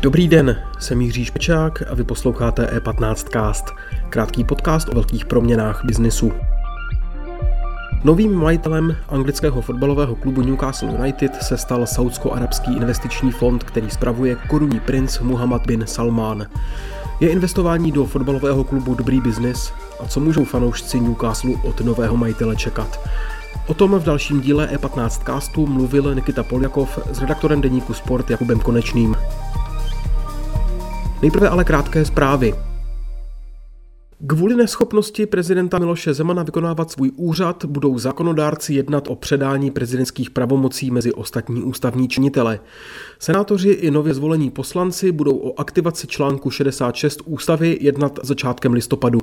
Dobrý den, jsem Jiří Špečák a vy posloucháte E15 Cast, krátký podcast o velkých proměnách biznisu. Novým majitelem anglického fotbalového klubu Newcastle United se stal saudsko-arabský investiční fond, který spravuje korunní princ Muhammad bin Salman. Je investování do fotbalového klubu dobrý biznis a co můžou fanoušci Newcastle od nového majitele čekat? O tom v dalším díle E15 castu mluvil Nikita Poljakov s redaktorem deníku Sport Jakubem Konečným. Nejprve ale krátké zprávy. Kvůli neschopnosti prezidenta Miloše Zemana vykonávat svůj úřad budou zákonodárci jednat o předání prezidentských pravomocí mezi ostatní ústavní činitele. Senátoři i nově zvolení poslanci budou o aktivaci článku 66 ústavy jednat začátkem listopadu.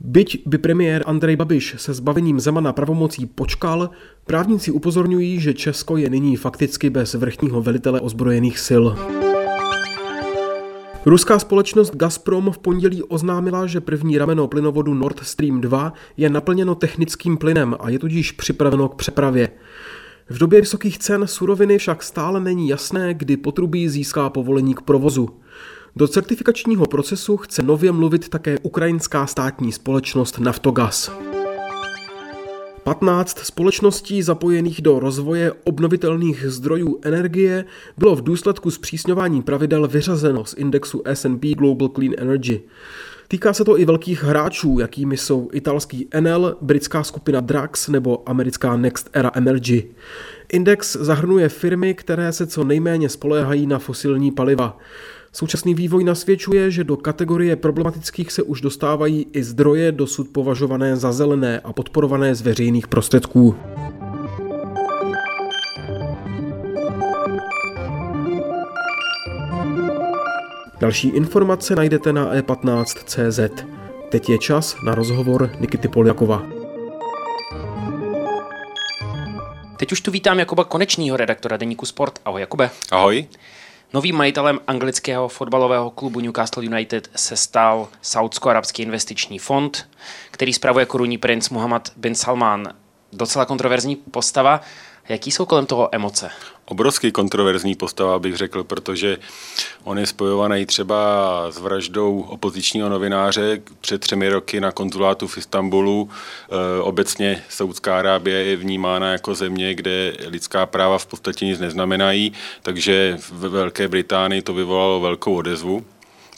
Byť by premiér Andrej Babiš se zbavením Zemana pravomocí počkal, právníci upozorňují, že Česko je nyní fakticky bez vrchního velitele ozbrojených sil. Ruská společnost Gazprom v pondělí oznámila, že první rameno plynovodu Nord Stream 2 je naplněno technickým plynem a je tudíž připraveno k přepravě. V době vysokých cen suroviny však stále není jasné, kdy potrubí získá povolení k provozu. Do certifikačního procesu chce nově mluvit také ukrajinská státní společnost Naftogaz. 15 společností zapojených do rozvoje obnovitelných zdrojů energie bylo v důsledku zpřísňování pravidel vyřazeno z indexu S&P Global Clean Energy. Týká se to i velkých hráčů, jakými jsou italský Enel, britská skupina Drax nebo americká Next Era Energy. Index zahrnuje firmy, které se co nejméně spoléhají na fosilní paliva. Současný vývoj nasvědčuje, že do kategorie problematických se už dostávají i zdroje dosud považované za zelené a podporované z veřejných prostředků. Další informace najdete na e15.cz. Teď je čas na rozhovor Nikity Poljakova. Teď už tu vítám Jakuba Konečního, redaktora deníku Sport. Ahoj Jakube. Ahoj. Novým majitelem anglického fotbalového klubu Newcastle United se stal Saudsko-arabský investiční fond, který spravuje korunní princ Muhammad bin Salman. Docela kontroverzní postava. Jaký jsou kolem toho emoce? Obrovský kontroverzní postava, bych řekl, protože on je spojovaný třeba s vraždou opozičního novináře před třemi roky na konzulátu v Istanbulu. E, obecně Saudská Arábie je vnímána jako země, kde lidská práva v podstatě nic neznamenají, takže ve Velké Británii to vyvolalo velkou odezvu.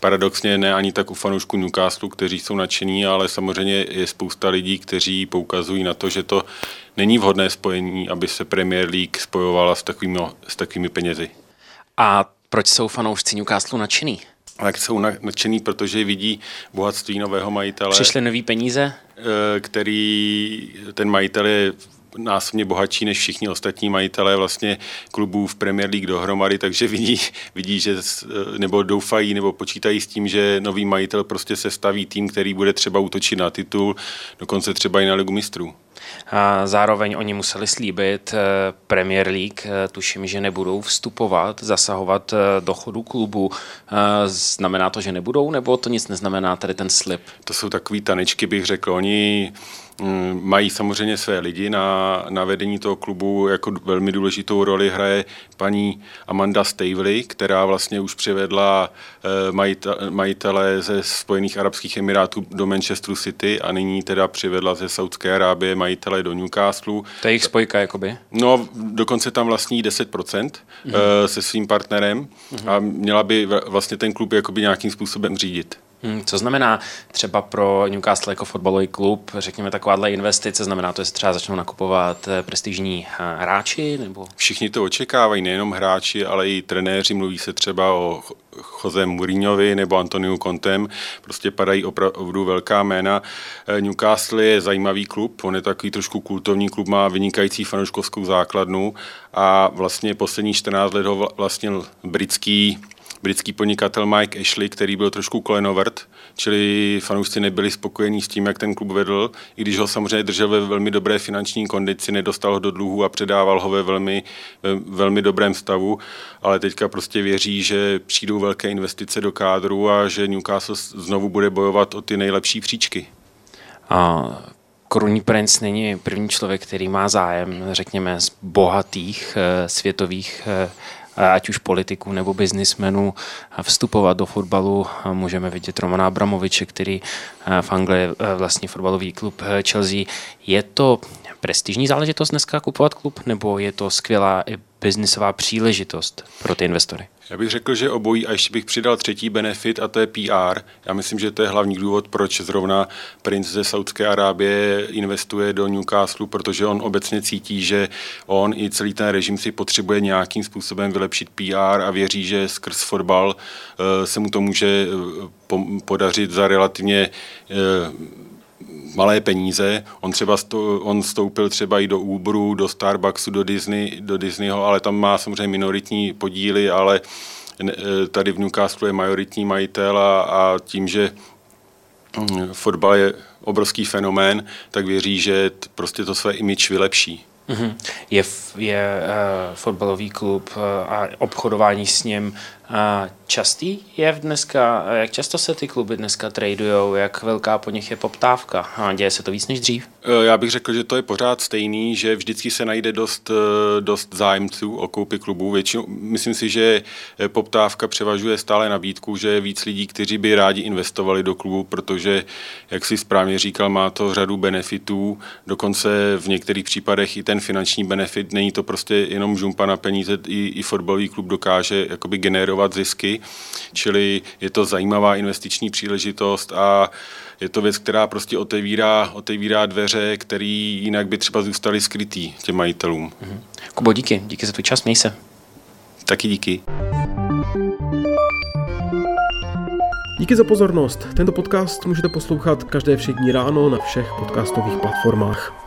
Paradoxně ne ani tak u fanoušků Newcastle, kteří jsou nadšení, ale samozřejmě je spousta lidí, kteří poukazují na to, že to není vhodné spojení, aby se Premier League spojovala s takovými, s takovými penězi. A proč jsou fanoušci Newcastle nadšení? Tak jsou nadšení, protože vidí bohatství nového majitele. Přišly nový peníze? Eh, který ten majitel je násobně bohatší než všichni ostatní majitelé vlastně klubů v Premier League dohromady, takže vidí, vidí, že nebo doufají nebo počítají s tím, že nový majitel prostě se staví tým, který bude třeba útočit na titul, dokonce třeba i na ligu mistrů. A zároveň oni museli slíbit eh, Premier League, eh, tuším, že nebudou vstupovat, zasahovat do chodu klubu. Znamená to, že nebudou, nebo to nic neznamená, tady ten slib? To jsou takové tanečky, bych řekl. Oni mají samozřejmě své lidi na, na vedení toho klubu. Jako velmi důležitou roli hraje paní Amanda Stavely, která vlastně už přivedla eh, majitele ze Spojených Arabských Emirátů do Manchesteru City a nyní teda přivedla ze Saudské Arábie majitele do Newcastle. To je jejich spojka, jakoby? No, dokonce tam vlastní 10% mm-hmm. se svým partnerem mm-hmm. a měla by vlastně ten klub jakoby nějakým způsobem řídit. Hmm, co znamená třeba pro Newcastle jako fotbalový klub, řekněme takováhle investice, znamená to, že třeba začnou nakupovat eh, prestižní eh, hráči? Nebo? Všichni to očekávají, nejenom hráči, ale i trenéři. Mluví se třeba o Jose Mourinhovi nebo Antoniu Contem, prostě padají opravdu velká jména. Eh, Newcastle je zajímavý klub, on je takový trošku kultovní klub, má vynikající fanouškovskou základnu a vlastně poslední 14 let ho vlastnil britský britský podnikatel Mike Ashley, který byl trošku kolenovrt, čili fanoušci nebyli spokojení s tím, jak ten klub vedl, i když ho samozřejmě držel ve velmi dobré finanční kondici, nedostal ho do dluhu a předával ho ve velmi, ve velmi dobrém stavu, ale teďka prostě věří, že přijdou velké investice do kádru a že Newcastle znovu bude bojovat o ty nejlepší příčky. A korunní princ není první člověk, který má zájem, řekněme, z bohatých eh, světových eh, ať už politiků nebo biznismenů, vstupovat do fotbalu. Můžeme vidět Romana Abramoviče, který v Anglii vlastní fotbalový klub Chelsea. Je to prestižní záležitost dneska kupovat klub, nebo je to skvělá i biznisová příležitost pro ty investory? Já bych řekl, že obojí a ještě bych přidal třetí benefit a to je PR. Já myslím, že to je hlavní důvod, proč zrovna princ ze Saudské Arábie investuje do Newcastle, protože on obecně cítí, že on i celý ten režim si potřebuje nějakým způsobem vylepšit PR a věří, že skrz fotbal eh, se mu to může eh, podařit za relativně eh, malé peníze. On třeba sto, on stoupil třeba i do Uberu, do Starbucksu, do, Disney, do Disneyho, ale tam má samozřejmě minoritní podíly, ale e, tady v Newcastle je majoritní majitel a, a tím, že mm, fotbal je obrovský fenomén, tak věří, že prostě to své image vylepší. Mm-hmm. Je, je uh, fotbalový klub uh, a obchodování s ním častý je dneska? Jak často se ty kluby dneska tradujou? Jak velká po nich je poptávka? A děje se to víc než dřív? Já bych řekl, že to je pořád stejný, že vždycky se najde dost, dost zájemců o koupy klubů. Většinou, myslím si, že poptávka převažuje stále nabídku, že je víc lidí, kteří by rádi investovali do klubu, protože, jak si správně říkal, má to řadu benefitů. Dokonce v některých případech i ten finanční benefit, není to prostě jenom žumpa na peníze, i, i fotbalový klub dokáže jakoby generovat zisky, čili je to zajímavá investiční příležitost a je to věc, která prostě otevírá, otevírá dveře, které jinak by třeba zůstaly skrytý těm majitelům. Mhm. Kubo, díky. Díky za tvůj čas, měj se. Taky díky. Díky za pozornost. Tento podcast můžete poslouchat každé všední ráno na všech podcastových platformách.